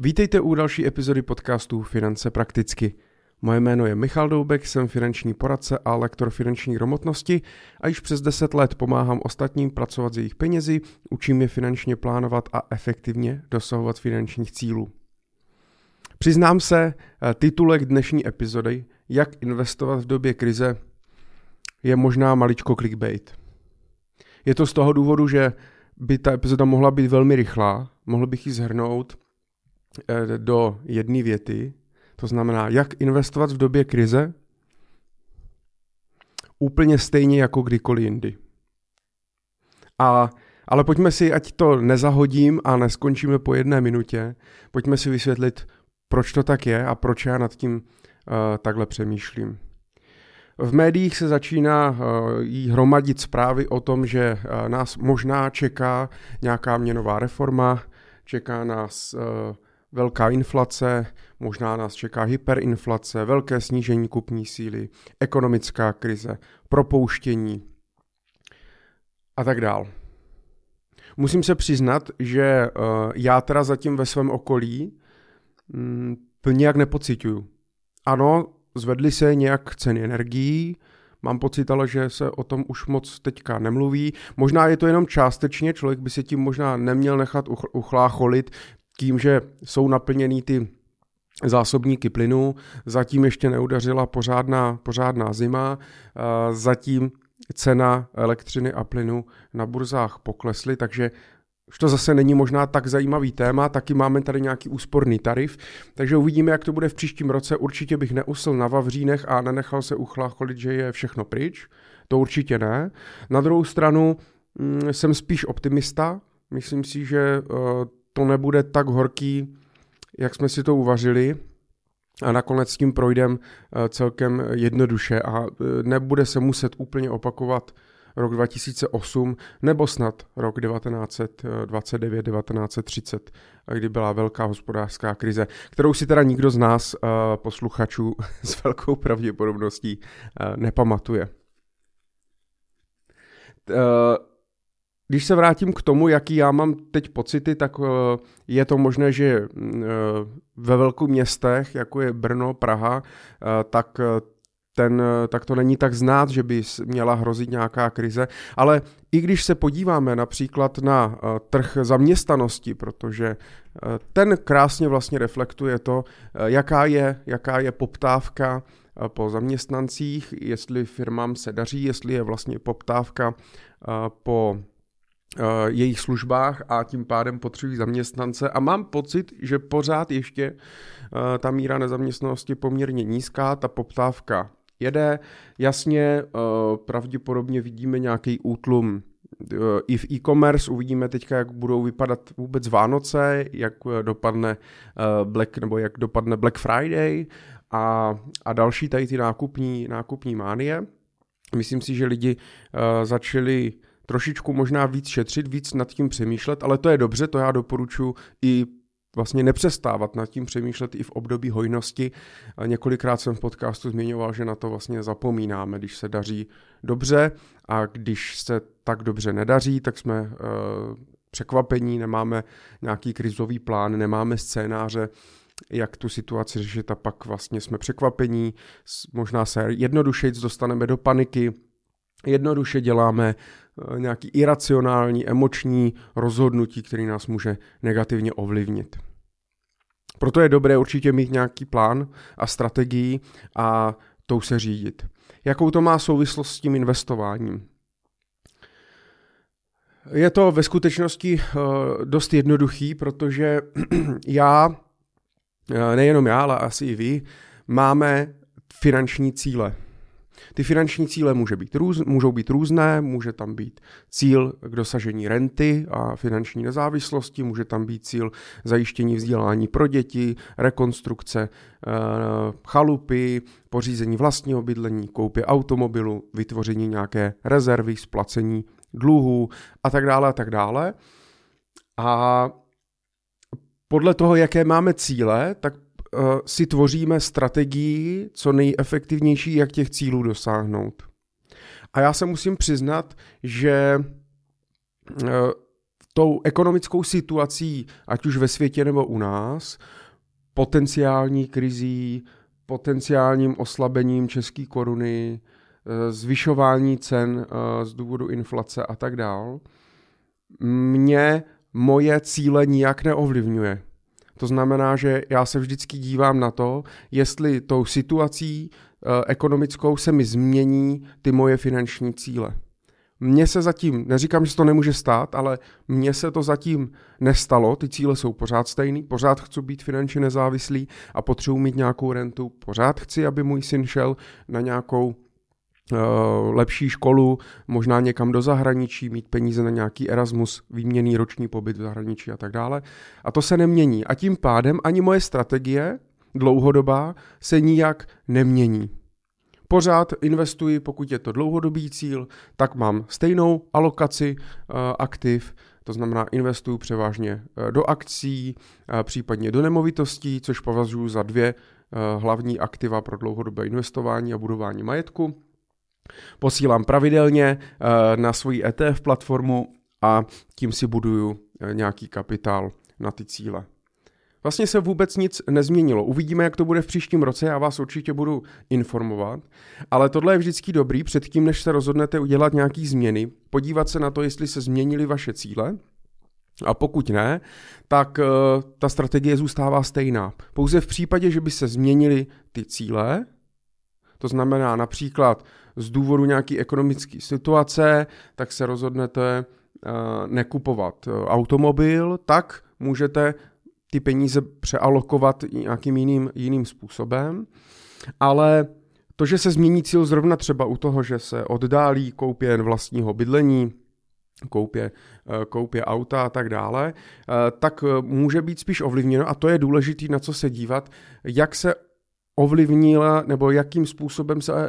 Vítejte u další epizody podcastu Finance prakticky. Moje jméno je Michal Doubek, jsem finanční poradce a lektor finanční gramotnosti a již přes 10 let pomáhám ostatním pracovat s jejich penězi, učím je finančně plánovat a efektivně dosahovat finančních cílů. Přiznám se, eh, titulek dnešní epizody, jak investovat v době krize, je možná maličko clickbait. Je to z toho důvodu, že by ta epizoda mohla být velmi rychlá, mohl bych ji zhrnout do jedné věty, to znamená, jak investovat v době krize, úplně stejně jako kdykoliv jindy. A, ale pojďme si, ať to nezahodím a neskončíme po jedné minutě, pojďme si vysvětlit, proč to tak je a proč já nad tím uh, takhle přemýšlím. V médiích se začíná uh, jí hromadit zprávy o tom, že uh, nás možná čeká nějaká měnová reforma, čeká nás uh, velká inflace, možná nás čeká hyperinflace, velké snížení kupní síly, ekonomická krize, propouštění a tak dál. Musím se přiznat, že uh, já teda zatím ve svém okolí mm, to nějak nepocituju. Ano, zvedly se nějak ceny energií, mám pocit ale, že se o tom už moc teďka nemluví. Možná je to jenom částečně, člověk by se tím možná neměl nechat uchlácholit tím, že jsou naplněný ty zásobníky plynu, zatím ještě neudařila pořádná, pořádná zima, zatím cena elektřiny a plynu na burzách poklesly, takže už to zase není možná tak zajímavý téma, taky máme tady nějaký úsporný tarif, takže uvidíme, jak to bude v příštím roce. Určitě bych neusl na Vavřínech a nenechal se uchlácholit, že je všechno pryč. To určitě ne. Na druhou stranu mm, jsem spíš optimista. Myslím si, že eh, to nebude tak horký, jak jsme si to uvařili a nakonec s tím projdem eh, celkem jednoduše a eh, nebude se muset úplně opakovat rok 2008 nebo snad rok 1929-1930, kdy byla velká hospodářská krize, kterou si teda nikdo z nás, eh, posluchačů, s velkou pravděpodobností nepamatuje. Když se vrátím k tomu, jaký já mám teď pocity, tak eh, je to možné, že eh, ve velkých městech, jako je Brno, Praha, eh, tak ten, tak to není tak znát, že by měla hrozit nějaká krize, ale i když se podíváme například na trh zaměstnanosti, protože ten krásně vlastně reflektuje to, jaká je, jaká je poptávka po zaměstnancích, jestli firmám se daří, jestli je vlastně poptávka po jejich službách a tím pádem potřebují zaměstnance a mám pocit, že pořád ještě eh, ta míra nezaměstnanosti je poměrně nízká, ta poptávka jede. Jasně, eh, pravděpodobně vidíme nějaký útlum i v e-commerce uvidíme teďka, jak budou vypadat vůbec Vánoce, jak dopadne Black, nebo jak dopadne Black Friday a, a další tady ty nákupní, nákupní mánie. Myslím si, že lidi začali trošičku možná víc šetřit, víc nad tím přemýšlet, ale to je dobře, to já doporučuji i vlastně nepřestávat nad tím přemýšlet i v období hojnosti. Několikrát jsem v podcastu zmiňoval, že na to vlastně zapomínáme, když se daří dobře a když se tak dobře nedaří, tak jsme uh, překvapení, nemáme nějaký krizový plán, nemáme scénáře, jak tu situaci řešit a pak vlastně jsme překvapení, možná se jednodušeji dostaneme do paniky, jednoduše děláme nějaký iracionální, emoční rozhodnutí, který nás může negativně ovlivnit. Proto je dobré určitě mít nějaký plán a strategii a tou se řídit. Jakou to má souvislost s tím investováním? Je to ve skutečnosti eh, dost jednoduchý, protože já, eh, nejenom já, ale asi i vy, máme finanční cíle. Ty finanční cíle může být růz, můžou být různé, může tam být cíl k dosažení renty a finanční nezávislosti, může tam být cíl zajištění vzdělání pro děti, rekonstrukce eh, chalupy, pořízení vlastního bydlení, koupě automobilu, vytvoření nějaké rezervy, splacení dluhů a tak dále a tak dále. A podle toho, jaké máme cíle, tak si tvoříme strategii co nejefektivnější, jak těch cílů dosáhnout. A já se musím přiznat, že uh, tou ekonomickou situací, ať už ve světě nebo u nás, potenciální krizí, potenciálním oslabením české koruny, eh, zvyšování cen eh, z důvodu inflace a tak dál, mě moje cíle nijak neovlivňuje. To znamená, že já se vždycky dívám na to, jestli tou situací eh, ekonomickou se mi změní ty moje finanční cíle. Mně se zatím, neříkám, že se to nemůže stát, ale mně se to zatím nestalo, ty cíle jsou pořád stejný, pořád chci být finančně nezávislý a potřebuji mít nějakou rentu, pořád chci, aby můj syn šel na nějakou lepší školu, možná někam do zahraničí, mít peníze na nějaký Erasmus, výměný roční pobyt v zahraničí a tak dále. A to se nemění. A tím pádem ani moje strategie dlouhodobá se nijak nemění pořád investuji, pokud je to dlouhodobý cíl, tak mám stejnou alokaci uh, aktiv, to znamená investuju převážně uh, do akcí, případně do nemovitostí, což považuji za dvě hlavní aktiva pro dlouhodobé investování a budování majetku. Posílám pravidelně na svoji ETF platformu a tím si buduju nějaký kapitál na ty cíle. Vlastně se vůbec nic nezměnilo. Uvidíme, jak to bude v příštím roce, já vás určitě budu informovat, ale tohle je vždycky dobrý, předtím, než se rozhodnete udělat nějaký změny, podívat se na to, jestli se změnily vaše cíle, a pokud ne, tak uh, ta strategie zůstává stejná. Pouze v případě, že by se změnily ty cíle, to znamená například z důvodu nějaké ekonomické situace, tak se rozhodnete uh, nekupovat uh, automobil, tak můžete ty peníze přealokovat nějakým jiným, jiným způsobem, ale to, že se změní cíl zrovna třeba u toho, že se oddálí koupě vlastního bydlení, koupě, eh, koupě auta a tak dále, eh, tak eh, může být spíš ovlivněno a to je důležité, na co se dívat, jak se ovlivnila nebo jakým způsobem se uh,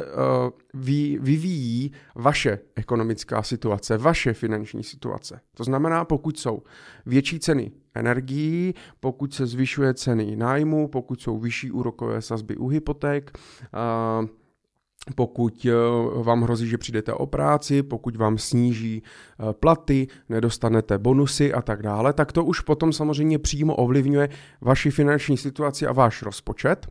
vy, vyvíjí vaše ekonomická situace, vaše finanční situace. To znamená, pokud jsou větší ceny energií, pokud se zvyšuje ceny nájmu, pokud jsou vyšší úrokové sazby u hypoték, uh, pokud vám hrozí, že přijdete o práci, pokud vám sníží platy, nedostanete bonusy a tak dále, tak to už potom samozřejmě přímo ovlivňuje vaši finanční situaci a váš rozpočet.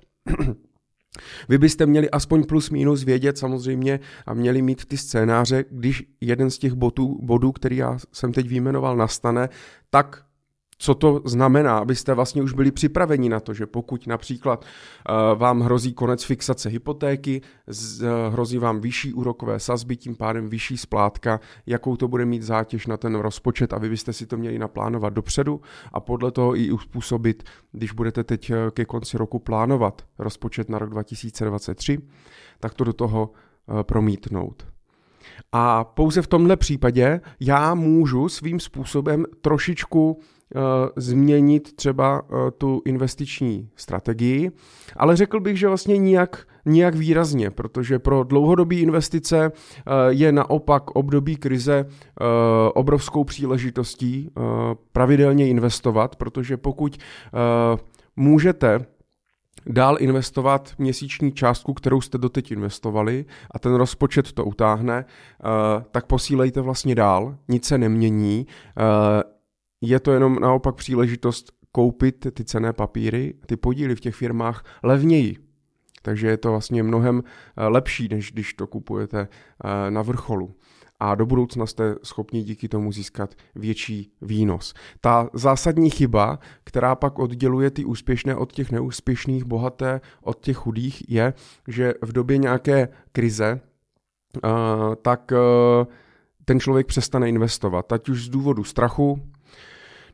Vy byste měli aspoň plus minus vědět samozřejmě a měli mít ty scénáře, když jeden z těch bodů, bodů který já jsem teď vyjmenoval, nastane, tak co to znamená, abyste vlastně už byli připraveni na to, že pokud například uh, vám hrozí konec fixace hypotéky, uh, hrozí vám vyšší úrokové sazby, tím pádem vyšší splátka, jakou to bude mít zátěž na ten rozpočet a vy byste si to měli naplánovat dopředu a podle toho i uspůsobit, když budete teď eh, ke konci roku plánovat rozpočet na rok 2023, tak to do toho promítnout. A pouze v tomhle případě já můžu svým způsobem trošičku Eh, změnit třeba eh, tu investiční strategii, ale řekl bych, že vlastně nijak, nijak výrazně, protože pro dlouhodobé investice eh, je naopak období krize obrovskou příležitostí pravidelně investovat, protože pokud můžete dál investovat měsíční částku, kterou jste doteď investovali a ten rozpočet to utáhne, tak posílejte vlastně dál, nic se nemění, je to jenom naopak příležitost koupit ty cené papíry, ty podíly v těch firmách levněji. Takže je to vlastně mnohem eh, lepší, než když to kupujete eh, na vrcholu. A do budoucna jste schopni díky tomu získat větší výnos. Ta zásadní chyba, která pak odděluje ty úspěšné od těch neúspěšných, bohaté od těch chudých, je, že v době nějaké krize, eh, tak ten člověk přestane investovat. Ať už z důvodu strachu,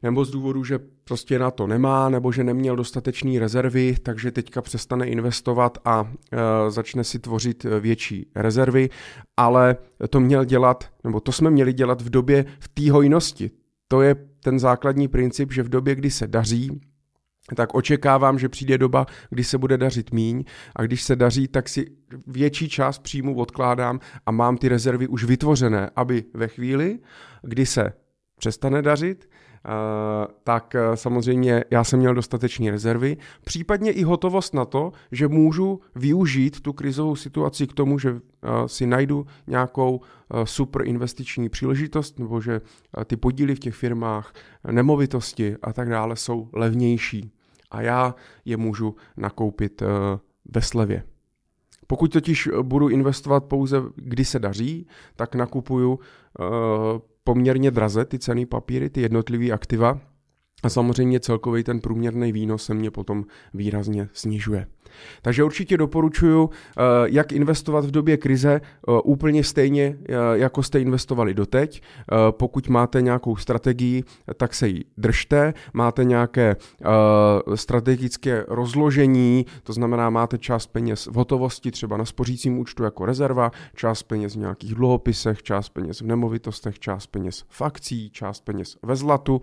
nebo z důvodu, že prostě na to nemá, nebo že neměl dostatečné rezervy, takže teďka přestane investovat a e, začne si tvořit větší rezervy, ale to měl dělat, nebo to jsme měli dělat v době v té hojnosti. To je ten základní princip, že v době, kdy se daří, tak očekávám, že přijde doba, kdy se bude dařit míň a když se daří, tak si větší část příjmu odkládám a mám ty rezervy už vytvořené, aby ve chvíli, kdy se přestane dařit, tak samozřejmě já jsem měl dostatečné rezervy, případně i hotovost na to, že můžu využít tu krizovou situaci k tomu, že si najdu nějakou super investiční příležitost, nebo že ty podíly v těch firmách, nemovitosti a tak dále jsou levnější a já je můžu nakoupit ve slevě. Pokud totiž budu investovat pouze, kdy se daří, tak nakupuju poměrně draze ty ceny papíry, ty jednotlivé aktiva a samozřejmě celkový ten průměrný výnos se mě potom výrazně snižuje. Takže určitě doporučuji, eh, jak investovat v době krize eh, úplně stejně, eh, jako jste investovali doteď. Pokud máte nějakou strategii, tak se ji držte. Máte nějaké strategické rozložení, to znamená, máte část peněz v hotovosti, třeba na spořícím účtu jako rezerva, část peněz v nějakých dluhopisech, část peněz v nemovitostech, část peněz v akcí, část peněz ve zlatu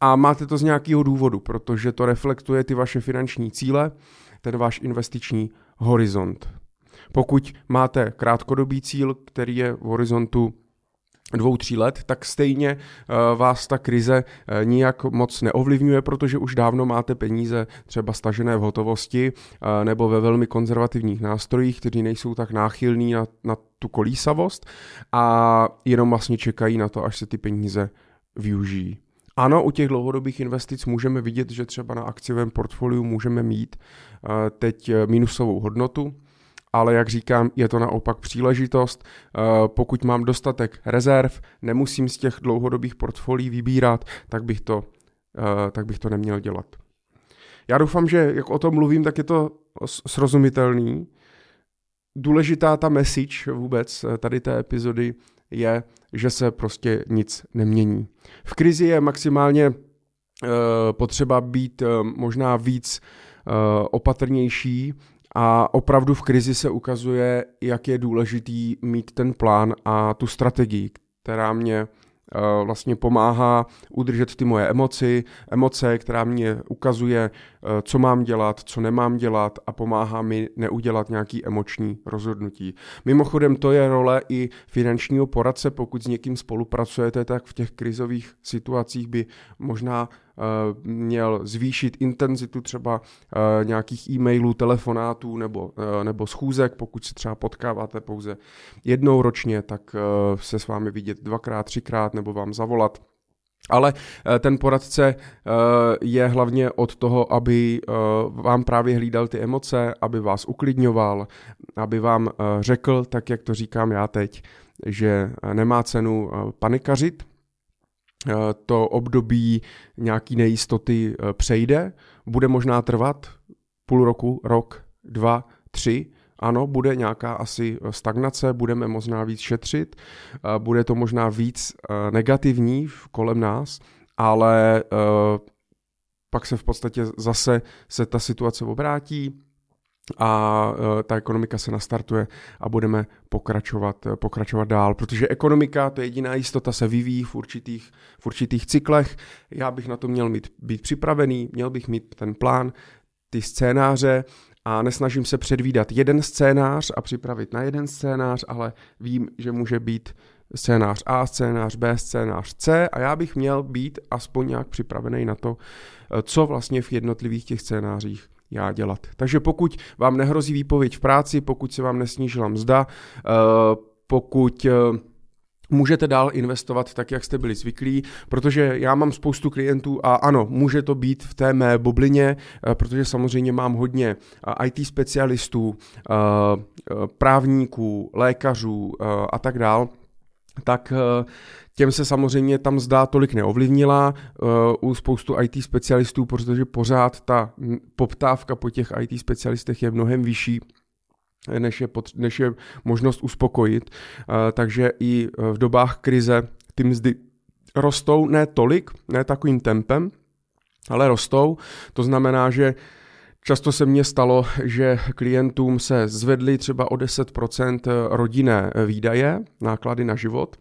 a máte to z nějakého důvodu, protože to reflektuje ty vaše finanční cíle ten váš investiční horizont. Pokud máte krátkodobý cíl, který je v horizontu dvou, tří let, tak stejně uh, vás ta krize uh, nijak moc neovlivňuje, protože už dávno máte peníze třeba stažené v hotovosti uh, nebo ve velmi konzervativních nástrojích, kteří nejsou tak náchylní na, na tu kolísavost a jenom vlastně čekají na to, až se ty peníze využijí. Ano, u těch dlouhodobých investic můžeme vidět, že třeba na akciovém portfoliu můžeme mít eh, teď eh, minusovou hodnotu, ale jak říkám, je to naopak příležitost. Eh, pokud mám dostatek rezerv, nemusím z těch dlouhodobých portfolií vybírat, tak bych to, tak bych to neměl dělat. Já doufám, že jak o tom mluvím, tak je to srozumitelný. Důležitá ta message vůbec tady té epizody je, že se prostě nic nemění. V krizi je maximálně uh, potřeba být uh, možná víc uh, opatrnější a opravdu v krizi se ukazuje, jak je důležitý mít ten plán a tu strategii, která mě Eh, vlastně pomáhá udržet ty moje emoci, emoce, která mě ukazuje, eh, co mám dělat, co nemám dělat a pomáhá mi neudělat nějaký emoční rozhodnutí. Mimochodem to je role i finančního poradce, pokud s někým spolupracujete, tak v těch krizových situacích by možná Eh, měl zvýšit intenzitu třeba eh, nějakých e-mailů, telefonátů nebo, eh, nebo schůzek, pokud se třeba potkáváte pouze jednou ročně, tak se s vámi vidět dvakrát, třikrát nebo vám zavolat. Ale ten poradce je hlavně od toho, aby vám právě hlídal ty emoce, aby vás uklidňoval, aby vám řekl, tak jak to říkám já teď, že nemá cenu panikařit, Eh, to období nějaký nejistoty eh, přejde, bude možná trvat půl roku, rok, dva, tři, ano, bude nějaká asi stagnace, budeme možná víc šetřit, eh, bude to možná víc negativní kolem nás, ale pak se v podstatě zase se ta situace obrátí, a uh, ta ekonomika se nastartuje a budeme pokračovat, uh, pokračovat dál, protože ekonomika, to je jediná jistota, se vyvíjí v určitých, v určitých cyklech. Já bych na to měl mít, být připravený, měl bych mít ten plán, ty scénáře a nesnažím se předvídat jeden scénář a připravit na jeden scénář, ale vím, že může být scénář A, scénář B, scénář C a já bych měl být aspoň nějak připravený na to, eh, co vlastně v jednotlivých těch scénářích já dělat. Takže pokud vám nehrozí výpověď v práci, pokud se vám nesnížila mzda, eh, pokud eh, můžete dál investovat tak, jak jste byli zvyklí, protože já mám spoustu klientů a ano, může to být v té mé bublině, eh, protože samozřejmě mám hodně IT specialistů, právníků, lékařů a tak dál, tak Těm se samozřejmě tam zdá tolik neovlivnila uh, u spoustu IT specialistů, protože pořád ta poptávka po těch IT specialistech je mnohem vyšší než je, pot, než je možnost uspokojit. Uh, takže i v dobách krize ty mzdy rostou ne tolik, ne takovým tempem, ale rostou. To znamená, že Často se mně stalo, že klientům se zvedly třeba o 10% rodinné výdaje, náklady na život,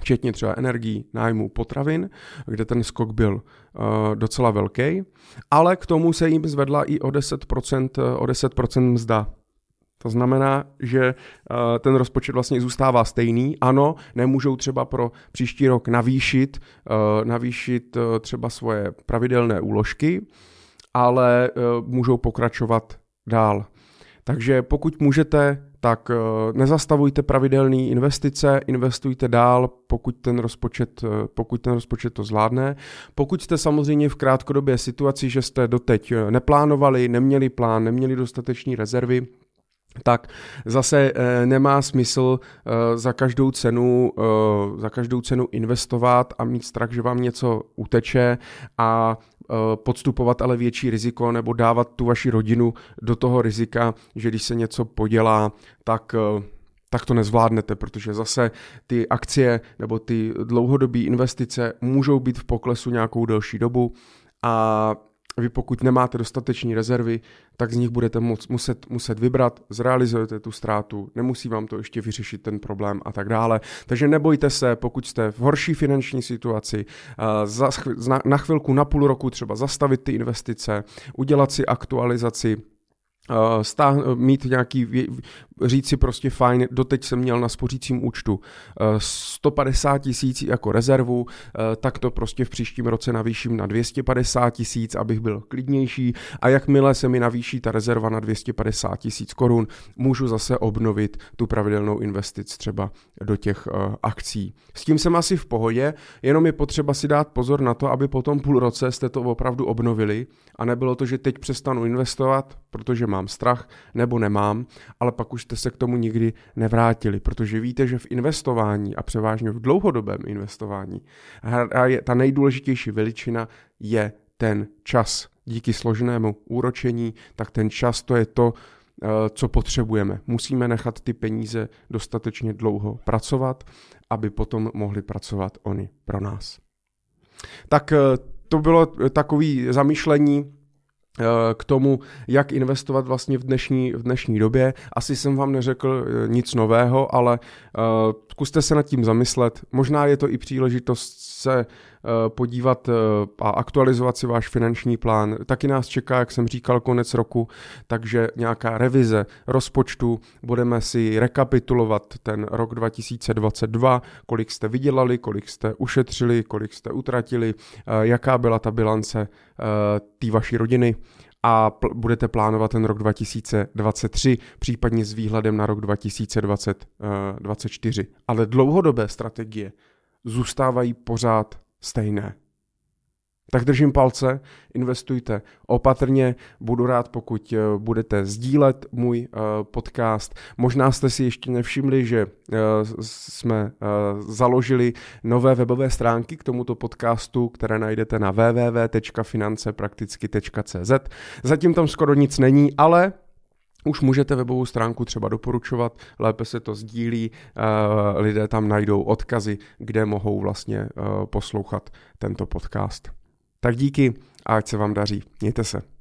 včetně třeba energií, nájmu, potravin, kde ten skok byl uh, docela velký, ale k tomu se jim zvedla i o 10%, o 10% mzda. To znamená, že ten rozpočet vlastně zůstává stejný. Ano, nemůžou třeba pro příští rok navýšit, navýšit třeba svoje pravidelné úložky, ale můžou pokračovat dál. Takže pokud můžete, tak nezastavujte pravidelné investice, investujte dál, pokud ten, rozpočet, pokud ten rozpočet to zvládne. Pokud jste samozřejmě v krátkodobé situaci, že jste doteď neplánovali, neměli plán, neměli dostateční rezervy, tak zase e, nemá smysl e, za každou cenu e, za každou cenu investovat a mít strach, že vám něco uteče a podstupovat ale větší riziko nebo dávat tu vaši rodinu do toho rizika, že když se něco podělá, tak tak to nezvládnete, protože zase ty akcie nebo ty dlouhodobé investice můžou být v poklesu nějakou delší dobu a vy pokud nemáte dostateční rezervy, tak z nich budete moc, muset, muset vybrat, zrealizujete tu ztrátu, nemusí vám to ještě vyřešit ten problém a tak dále. Takže nebojte se, pokud jste v horší finanční situaci, uh, za, na, chvilku, na půl roku třeba zastavit ty investice, udělat si aktualizaci Uh, stáh, mít nějaký, říct si prostě fajn, doteď jsem měl na spořícím účtu uh, 150 tisíc jako rezervu, uh, tak to prostě v příštím roce navýším na 250 tisíc, abych byl klidnější a jakmile se mi navýší ta rezerva na 250 tisíc korun, můžu zase obnovit tu pravidelnou investic třeba do těch uh, akcí. S tím jsem asi v pohodě, jenom je potřeba si dát pozor na to, aby po tom půl roce jste to opravdu obnovili a nebylo to, že teď přestanu investovat, protože mám strach nebo nemám, ale pak už jste se k tomu nikdy nevrátili, protože víte, že v investování a převážně v dlouhodobém investování ta nejdůležitější veličina je ten čas. Díky složenému úročení, tak ten čas to je to, eh, co potřebujeme. Musíme nechat ty peníze dostatečně dlouho pracovat, aby potom mohli pracovat oni pro nás. Tak eh, to bylo takové zamýšlení Eh, k tomu, jak investovat vlastně v dnešní, v dnešní době. Asi jsem vám neřekl eh, nic nového, ale uh, zkuste se nad tím zamyslet. Možná je to i příležitost se podívat a aktualizovat si váš finanční plán. Taky nás čeká, jak jsem říkal, konec roku, takže nějaká revize rozpočtu. Budeme si rekapitulovat ten rok 2022, kolik jste vydělali, kolik jste ušetřili, kolik jste utratili, jaká byla ta bilance té vaší rodiny a pl- budete plánovat ten rok 2023, případně s výhledem na rok 2024. Uh, Ale dlouhodobé strategie zůstávají pořád stejné. Tak držím palce, investujte opatrně, budu rád, pokud eh, budete sdílet můj eh, podcast. Možná jste si ještě nevšimli, že eh, jsme založili nové webové stránky k tomuto podcastu, které najdete na www.financeprakticky.cz. Zatím tam skoro nic není, ale už můžete webovou stránku třeba doporučovat, lépe se to sdílí, lidé tam najdou odkazy, kde mohou vlastně poslouchat tento podcast. Tak díky a ať se vám daří. Mějte se.